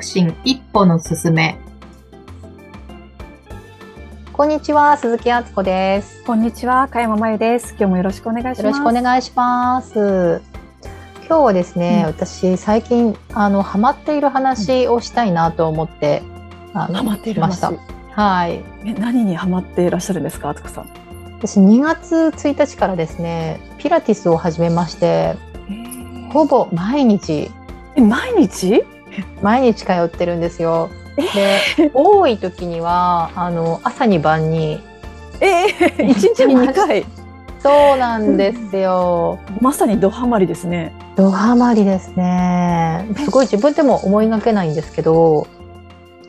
促進一歩の進めこんにちは、鈴木敦子です。こんにちは、加山真由です。今日もよろしくお願いします。よろしくお願いします。今日はですね、うん私最近あのハマっている話をしたいなと思って、あのハマっているました話。はい。え、何にハマっていらっしゃるんですか、あつこさん？私2月1日からですね、ピラティスを始めまして、ほぼ毎日え、毎日？毎日通ってるんですよ。で、多い時にはあの朝に晩にえ？ー、一日に二回？そうなんですよ。まさにドハマりですね。ドハマりですね。すごい自分でも思いがけないんですけど、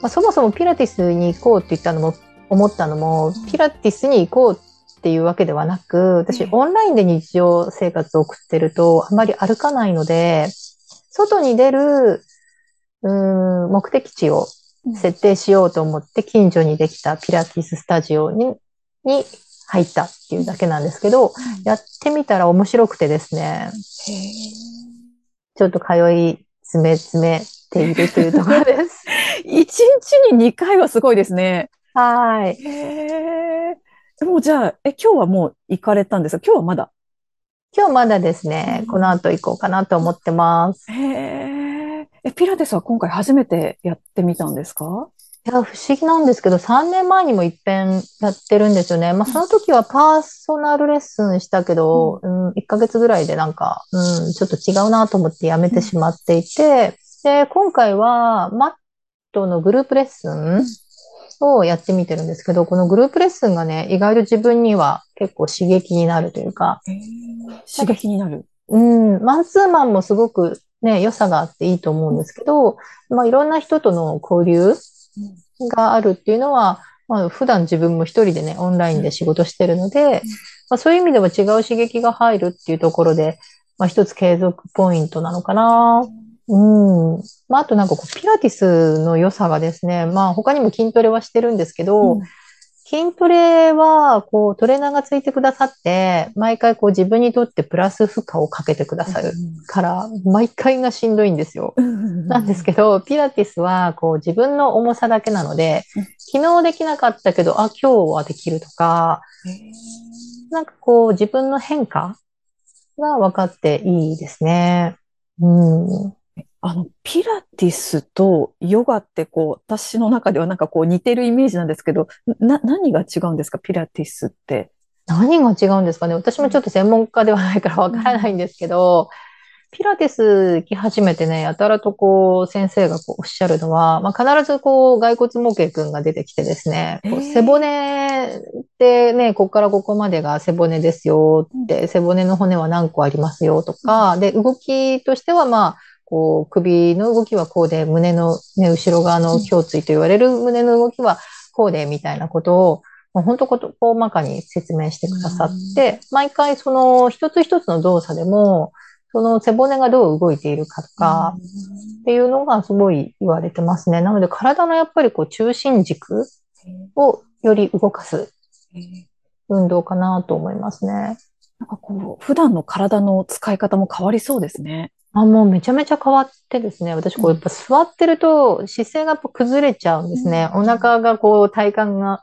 まあ、そもそもピラティスに行こうって言ったのも、思ったのも、ピラティスに行こうっていうわけではなく、私ええオンラインで日常生活を送ってると、あまり歩かないので、外に出る、うーん、目的地を設定しようと思って、近所にできたピラティススタジオに、に入ったっていうだけなんですけど、やってみたら面白くてですね、ちょっと通い詰め詰めているというところです。一日に二回はすごいですね。はい。へえ。もうじゃあ、え、今日はもう行かれたんですか？今日はまだ？今日まだですね、この後行こうかなと思ってます。へえ。え、ピラティスは今回初めてやってみたんですか？いや、不思議なんですけど、3年前にも一遍やってるんですよね。まあ、その時はパーソナルレッスンしたけど、うん、1ヶ月ぐらいでなんか、うん、ちょっと違うなと思ってやめてしまっていて、で、今回はマットのグループレッスンをやってみてるんですけど、このグループレッスンがね、意外と自分には結構刺激になるというか、刺激になる。うん、マンツーマンもすごくね、良さがあっていいと思うんですけど、まあ、いろんな人との交流があるっていうのは、まあ、普段自分も一人でね、オンラインで仕事してるので、まあ、そういう意味では違う刺激が入るっていうところで、まあ、一つ継続ポイントなのかな。うん。まあ、あとなんかこう、ピラティスの良さがですね、まあ、他にも筋トレはしてるんですけど、うん筋トレは、こう、トレーナーがついてくださって、毎回こう自分にとってプラス負荷をかけてくださるから、毎回がしんどいんですよ。なんですけど、ピラティスは、こう自分の重さだけなのでうん、昨日できなかったけど、あ、今日はできるとか、なんかこう自分の変化が分かっていいですね。うん。あの、ピラティスとヨガってこう、私の中ではなんかこう似てるイメージなんですけど、な、何が違うんですか？ピラティスって。何が違うんですかね？私もちょっと専門家ではないから分からないんですけど、ピラティス行き始めてね、やたらとこう、先生がこうおっしゃるのは、まあ、必ずこう、骸骨模型くんが出てきてですね、こう背骨ってね、ここからここまでが背骨ですよって、背骨の骨は何個ありますよとか、で、動きとしてはまあ、こう、首の動きはこうで、胸のね、後ろ側の胸椎と言われる胸の動きはこうで、みたいなことを、もう本当こと、大まかに説明してくださって、毎回その一つ一つの動作でも、その背骨がどう動いているかとか、っていうのがすごい言われてますね。なので体のやっぱりこう中心軸をより動かす運動かなと思いますね。なんかこう、普段の体の使い方も変わりそうですね。あ、もうめちゃめちゃ変わってですね。私こうやっぱ座ってると姿勢がやっぱ崩れちゃうんですね。うんお腹がこう体幹が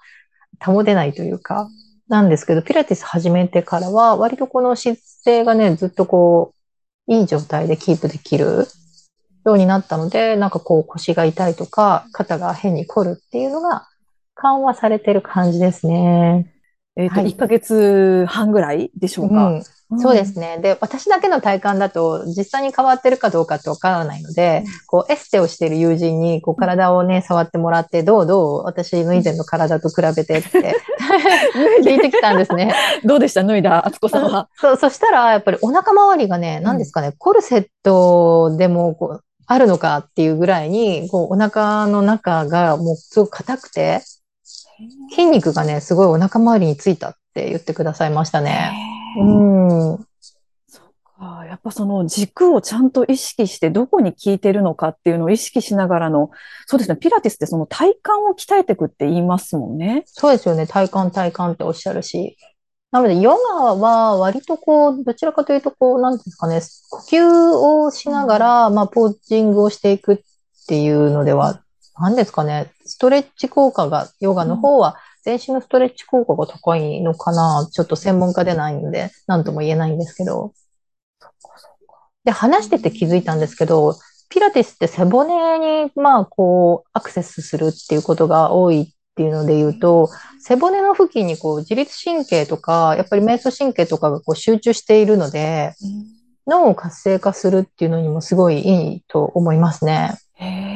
保てないというか。なんですけど、ピラティス始めてからは割とこの姿勢がね、ずっとこう、いい状態でキープできるようになったので、なんかこう腰が痛いとか、肩が変に凝るっていうのが緩和されてる感じですね。えっと、はい。1ヶ月半ぐらいでしょうか。うん。そうですね。で、私だけの体感だと実際に変わってるかどうかってわからないので、こうエステをしている友人にこう体をね、触ってもらって、どうどう私の以前の体と比べてって 聞いてきたんですね。どうでした？脱いだ、あつこさんは。そう、そしたらやっぱりお腹周りがね、何ですかね、コルセットでもこうあるのかっていうぐらいに、こうお腹の中がもうすごく硬くて、筋肉がね、すごいお腹周りについたって言ってくださいましたね。うん。そうか。やっぱその軸をちゃんと意識してどこに効いてるのかっていうのを意識しながらの、そうですね。ピラティスってその体幹を鍛えていくって言いますもんね。そうですよね。体幹体幹っておっしゃるし。なので、ヨガは割とこう、どちらかというとこう、なんですかね、呼吸をしながら、まあ、ポージングをしていくっっていうのでは、何ですかね、ストレッチ効果が、ヨガの方は、全身のストレッチ効果が高いのかなちょっと専門家でないので、何とも言えないんですけど。で、話してて気づいたんですけど、ピラティスって背骨に、まあ、こう、アクセスするっていうことが多いっていうので言うと、背骨の付近にこう、自律神経とか、やっぱり瞑想神経とかがこう集中しているので、脳を活性化するっていうのにもすごいいいと思いますね。へえ。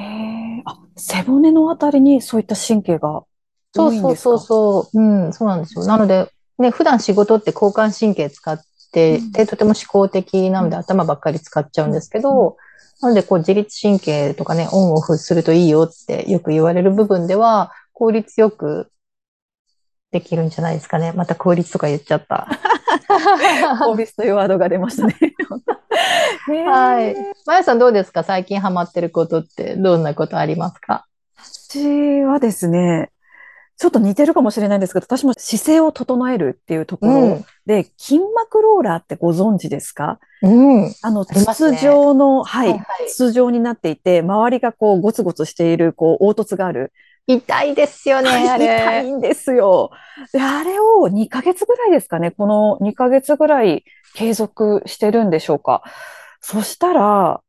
あ、背骨のあたりにそういった神経がそうそうそうそう。うん、そうなんですよ。なので、ね、普段仕事って交感神経使ってて、とても思考的なので頭ばっかり使っちゃうんですけど、なので、こう、自律神経とかね、オンオフするといいよってよく言われる部分では、効率よくできるんじゃないですかね。また効率とか言っちゃった。効率というワードが出ましたね。はい。まやさんどうですか？最近ハマってることってどんなことありますか？私はですね、ちょっと似てるかもしれないんですけど、私も姿勢を整えるっていうところで、筋膜ローラーってご存知ですか？うん。あの、筒状の、はい、はいはい筒状になっていて、周りがこう、ゴツゴツしている、こう、凹凸がある。痛いですよね、あ 痛いれ。んですよ。で、あれを2ヶ月ぐらいですかね。この2ヶ月ぐらい継続してるんでしょうか。そしたら、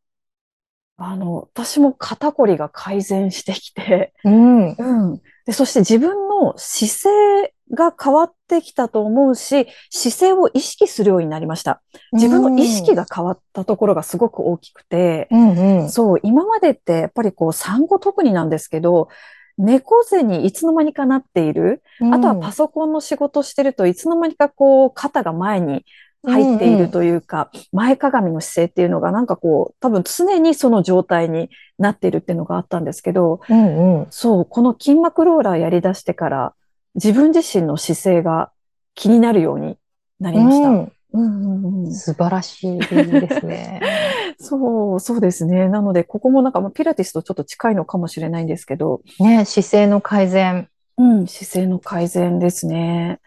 あの、私も肩こりが改善してきて、うん。うん。で、そして自分の姿勢が変わってきたと思うし、姿勢を意識するようになりました。自分の意識が変わったところがすごく大きくて、うんうん。そう、今までってやっぱりこう産後特になんですけど、猫背にいつの間にかなっている。あとはパソコンの仕事してるといつの間にかこう肩が前に入っているというか、前かがみの姿勢っていうのがなんかこう、多分常にその状態になっているっていうのがあったんですけど、うんうん。そう、この筋膜ローラーやり出してから、自分自身の姿勢が気になるようになりました。うんうん素晴らしいですね。そう、そうですね。なので、ここもなんか、まあピラティスとちょっと近いのかもしれないんですけど、ね、姿勢の改善。うん、姿勢の改善ですね。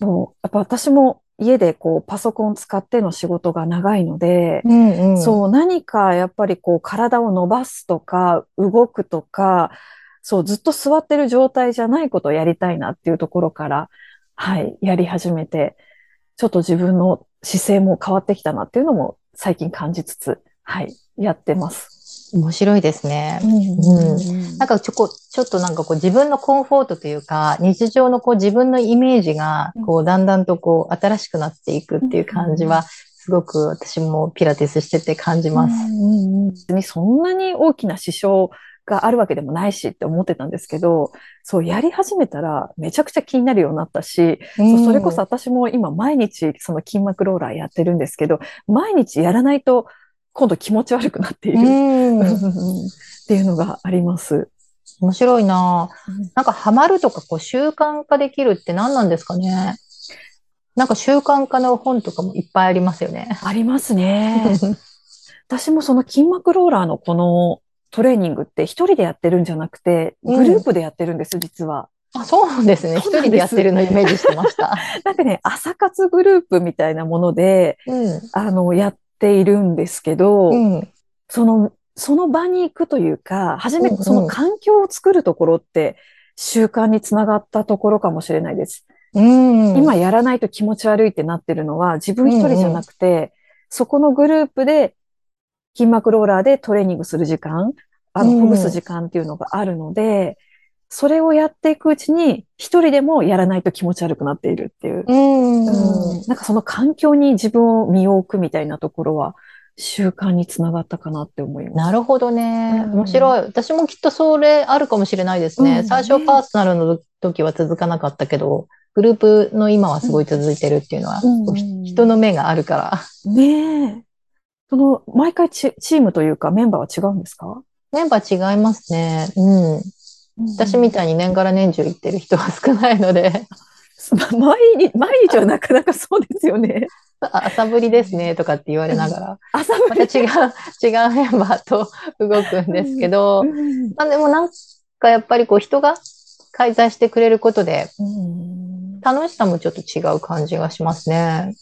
もう、やっぱ私も家でこう、パソコン使っての仕事が長いので、うんうん。そう、何かやっぱりこう、体を伸ばすとか、動くとか、そう、ずっと座ってる状態じゃないことをやりたいなっていうところから、はい、やり始めて、ちょっと自分の姿勢も変わってきたなっていうのも最近感じつつ、はい、やってます。面白いですね。うんなんかちょこ、ちょっとなんかこう自分のコンフォートというか、日常のこう自分のイメージが、こうだんだんとこう新しくなっていくっていう感じは、すごく私もピラティスしてて感じます。うんうんそんなに大きな支障があるわけでもないしって思ってたんですけど、そうやり始めたらめちゃくちゃ気になるようになったし、そうそれこそ私も今毎日その筋膜ローラーやってるんですけど、毎日やらないと今度気持ち悪くなっている、うん、う んっていうのがあります。面白いなぁなんかハマるとかこう習慣化できるって何なんですかねなんか習慣化の本とかもいっぱいありますよね。ありますね。私もその筋膜ローラーのこのトレーニングって一人でやってるんじゃなくて、うんグループでやってるんです、実は。あ、そうなんですね。一人でやってるのイメージしてました。なんかね、朝活グループみたいなもので、うん。あの、やっているんですけど、うん。その、その場に行くというか、初めうんうんその環境を作るところって習慣につながったところかもしれないです。うん。今やらないと気持ち悪いってなってるのは自分一人じゃなくて、そこのグループで筋膜ローラーでトレーニングする時間、あの、うんほぐす時間っていうのがあるので、それをやっていくうちに一人でもやらないと気持ち悪くなっているっていう。うん。うんなんかその環境に自分を身を置くみたいなところは習慣につながったかなって思います。なるほどね。うん面白い。私もきっとそれあるかもしれないですね。うん最初パーソナルの時は続かなかったけど、グループの今はすごい続いてるっていうのは、うん人の目があるから。ねえ。その、毎回チチームというかメンバーは違うんですか？メンバー違いますね。うん。私みたいに年がら年中行ってる人は少ないので、ま 毎日、毎日はなかなかそうですよね。あ朝ぶりですねとかって言われながら、朝また違う、違うメンバーと動くんですけど、うんまあでもなんかやっぱりこう人が介在してくれることで、うん楽しさもちょっと違う感じがしますね。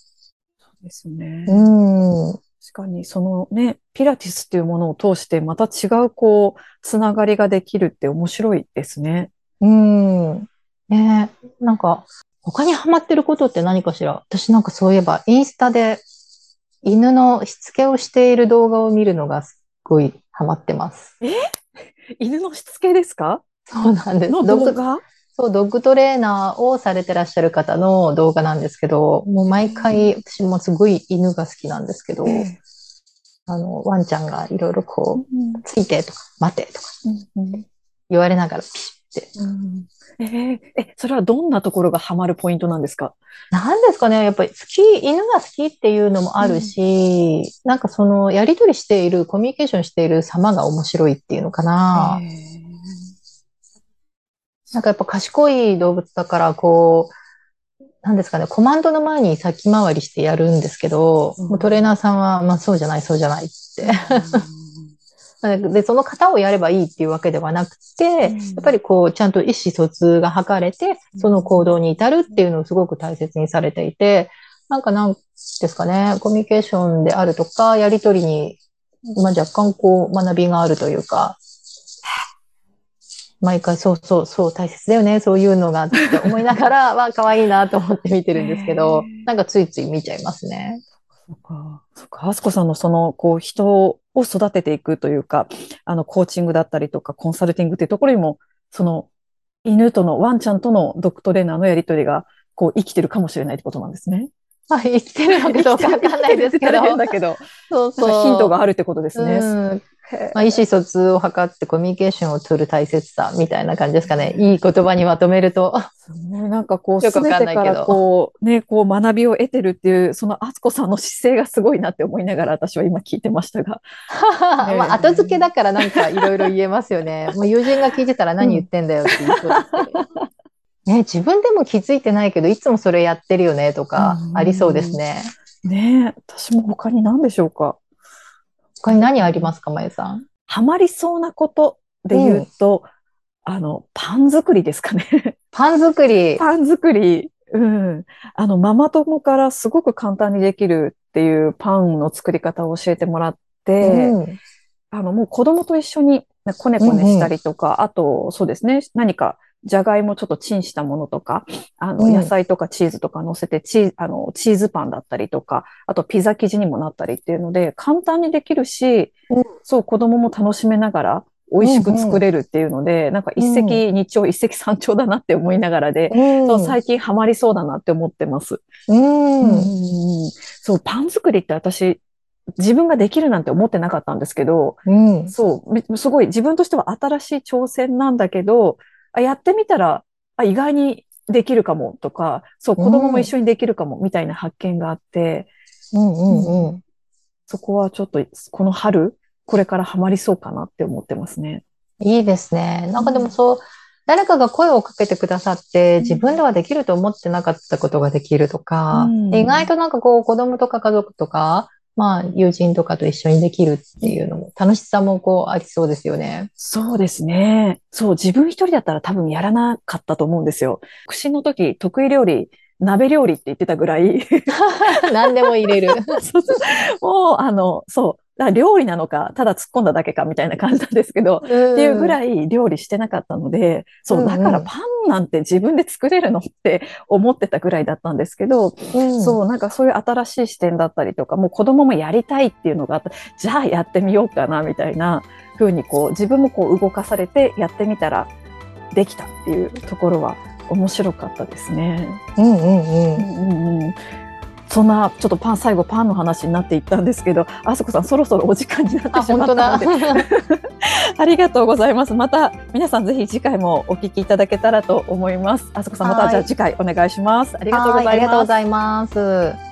そうですね。うん。確かに、そのね、ピラティスっていうものを通して、また違う、こう、つながりができるって面白いですね。うん。ねえ、なんか、他にハマってることって何かしら私なんかそういえば、インスタで犬のしつけをしている動画を見るのがすっごいハマってます。犬のしつけですか？そうなんです。の動画そう、ドッグトレーナーをされてらっしゃる方の動画なんですけど、もう毎回、私もすごい犬が好きなんですけど、あの、ワンちゃんがいろいろこう、ついてとか、待てとか言われながらピシッて。えーえ、それはどんなところがハマるポイントなんですか？なんですかね、やっぱり好き、犬が好きっていうのもあるし、なんかその、やりとりしている、コミュニケーションしている様が面白いっていうのかな。なんかやっぱ賢い動物だから、こう、なんですかね、コマンドの前に先回りしてやるんですけど、うん。トレーナーさんは、まあそうじゃない、そうじゃないって。で、その型をやればいいっていうわけではなくて、うん。やっぱりこう、ちゃんと意思疎通が図れて、その行動に至るっていうのをすごく大切にされていて、なんかなんですかね、コミュニケーションであるとか、やりとりに、まあ若干こう、学びがあるというか、毎回そうそうそう大切だよね、そういうのがって思いながら、わ あ、可愛いなと思って見てるんですけどなんかついつい見ちゃいますね。そっか、そっか、あすこさんのその、こう、人を育てていくというか、あの、コーチングだったりとか、コンサルティングっていうところにも、その、犬との、ワンちゃんとのドッグトレーナーのやりとりが、こう、生きてるかもしれないってことなんですね。まあ、言ってるのかどうか わかんないですけどだけど、そうなんかヒントがあるってことですね。うんまあ、意思疎通を図ってコミュニケーションを取る大切さみたいな感じですかね。いい言葉にまとめると。なんかこう、よくわすべてかかんないけどらこう、ね、こう学びを得てるっていう、そのあつこさんの姿勢がすごいなって思いながら私は今聞いてましたが。まあ、後付けだからなんかいろいろ言えますよね。もう友人が聞いてたら何言ってんだよって言いそうですけど。ね、自分でも気づいてないけど、いつもそれやってるよねとかうんありそうですね。ねえ、私も他に何でしょうか？他に何ありますか、まゆさん？ハマりそうなことで言うと、あの、パン作りですかね。パン作り。パン作り。うん。あの、ママ友からすごく簡単にできるっていうパンの作り方を教えてもらって、うんあの、もう子供と一緒にこねこねしたりとか、あと、そうですね、何か、じゃがいもちょっとチンしたものとか、あの、うん。野菜とかチーズとか乗せて、チー、あの、チーズパンだったりとか、あとピザ生地にもなったりっていうので、簡単にできるし、うん。そう、子供も楽しめながら、美味しく作れるっていうので、なんか一石二鳥、一石三鳥だなって思いながらで、うん。そう、最近ハマりそうだなって思ってます。うんうん。そう、パン作りって私、自分ができるなんて思ってなかったんですけど、うん。そう、めすごい自分としては新しい挑戦なんだけど、あやってみたら、あ、意外にできるかもとか、そう、子供も一緒にできるかもみたいな発見があって、うんうんうん。そこはちょっと、この春、これからハマりそうかなって思ってますね。いいですね。なんかでもそう、誰かが声をかけてくださって、ん。自分ではできると思ってなかったことができるとか、うん。意外となんかこう子供とか家族とか、まあ友人とかと一緒にできるっていうのも、楽しさもこうありそうですよね。そうですね。そう、自分一人だったら多分やらなかったと思うんですよ。串の時、得意料理、鍋料理って言ってたぐらい、何でも入れる。そうそうもう、あの、そう、だ料理なのか、ただ突っ込んだだけかみたいな感じなんですけど、ってっていうぐい。らい料理してなかったので、そう、だからパンなんて自分で作れるのって思ってたぐらいだったんですけど、うんそう、なんかそういう新しい視点だったりとか、もう子供もやりたいっていうのがあった、じゃあやってみようかな、みたいな風にこう、自分もこう動かされてやってみたらできたっていうところは面白かったですね。うんうんうん。うんうんうんそんな、ちょっとパン、最後パンの話になっていったんですけど、あそこさんそろそろお時間になってあ、しま。ったので、ありがとうございます。また皆さんぜひ次回もお聞きいただけたらと思います。あそこさんまたはいじゃあ次回お願いします。ありがとうございはありがとうます。ございます。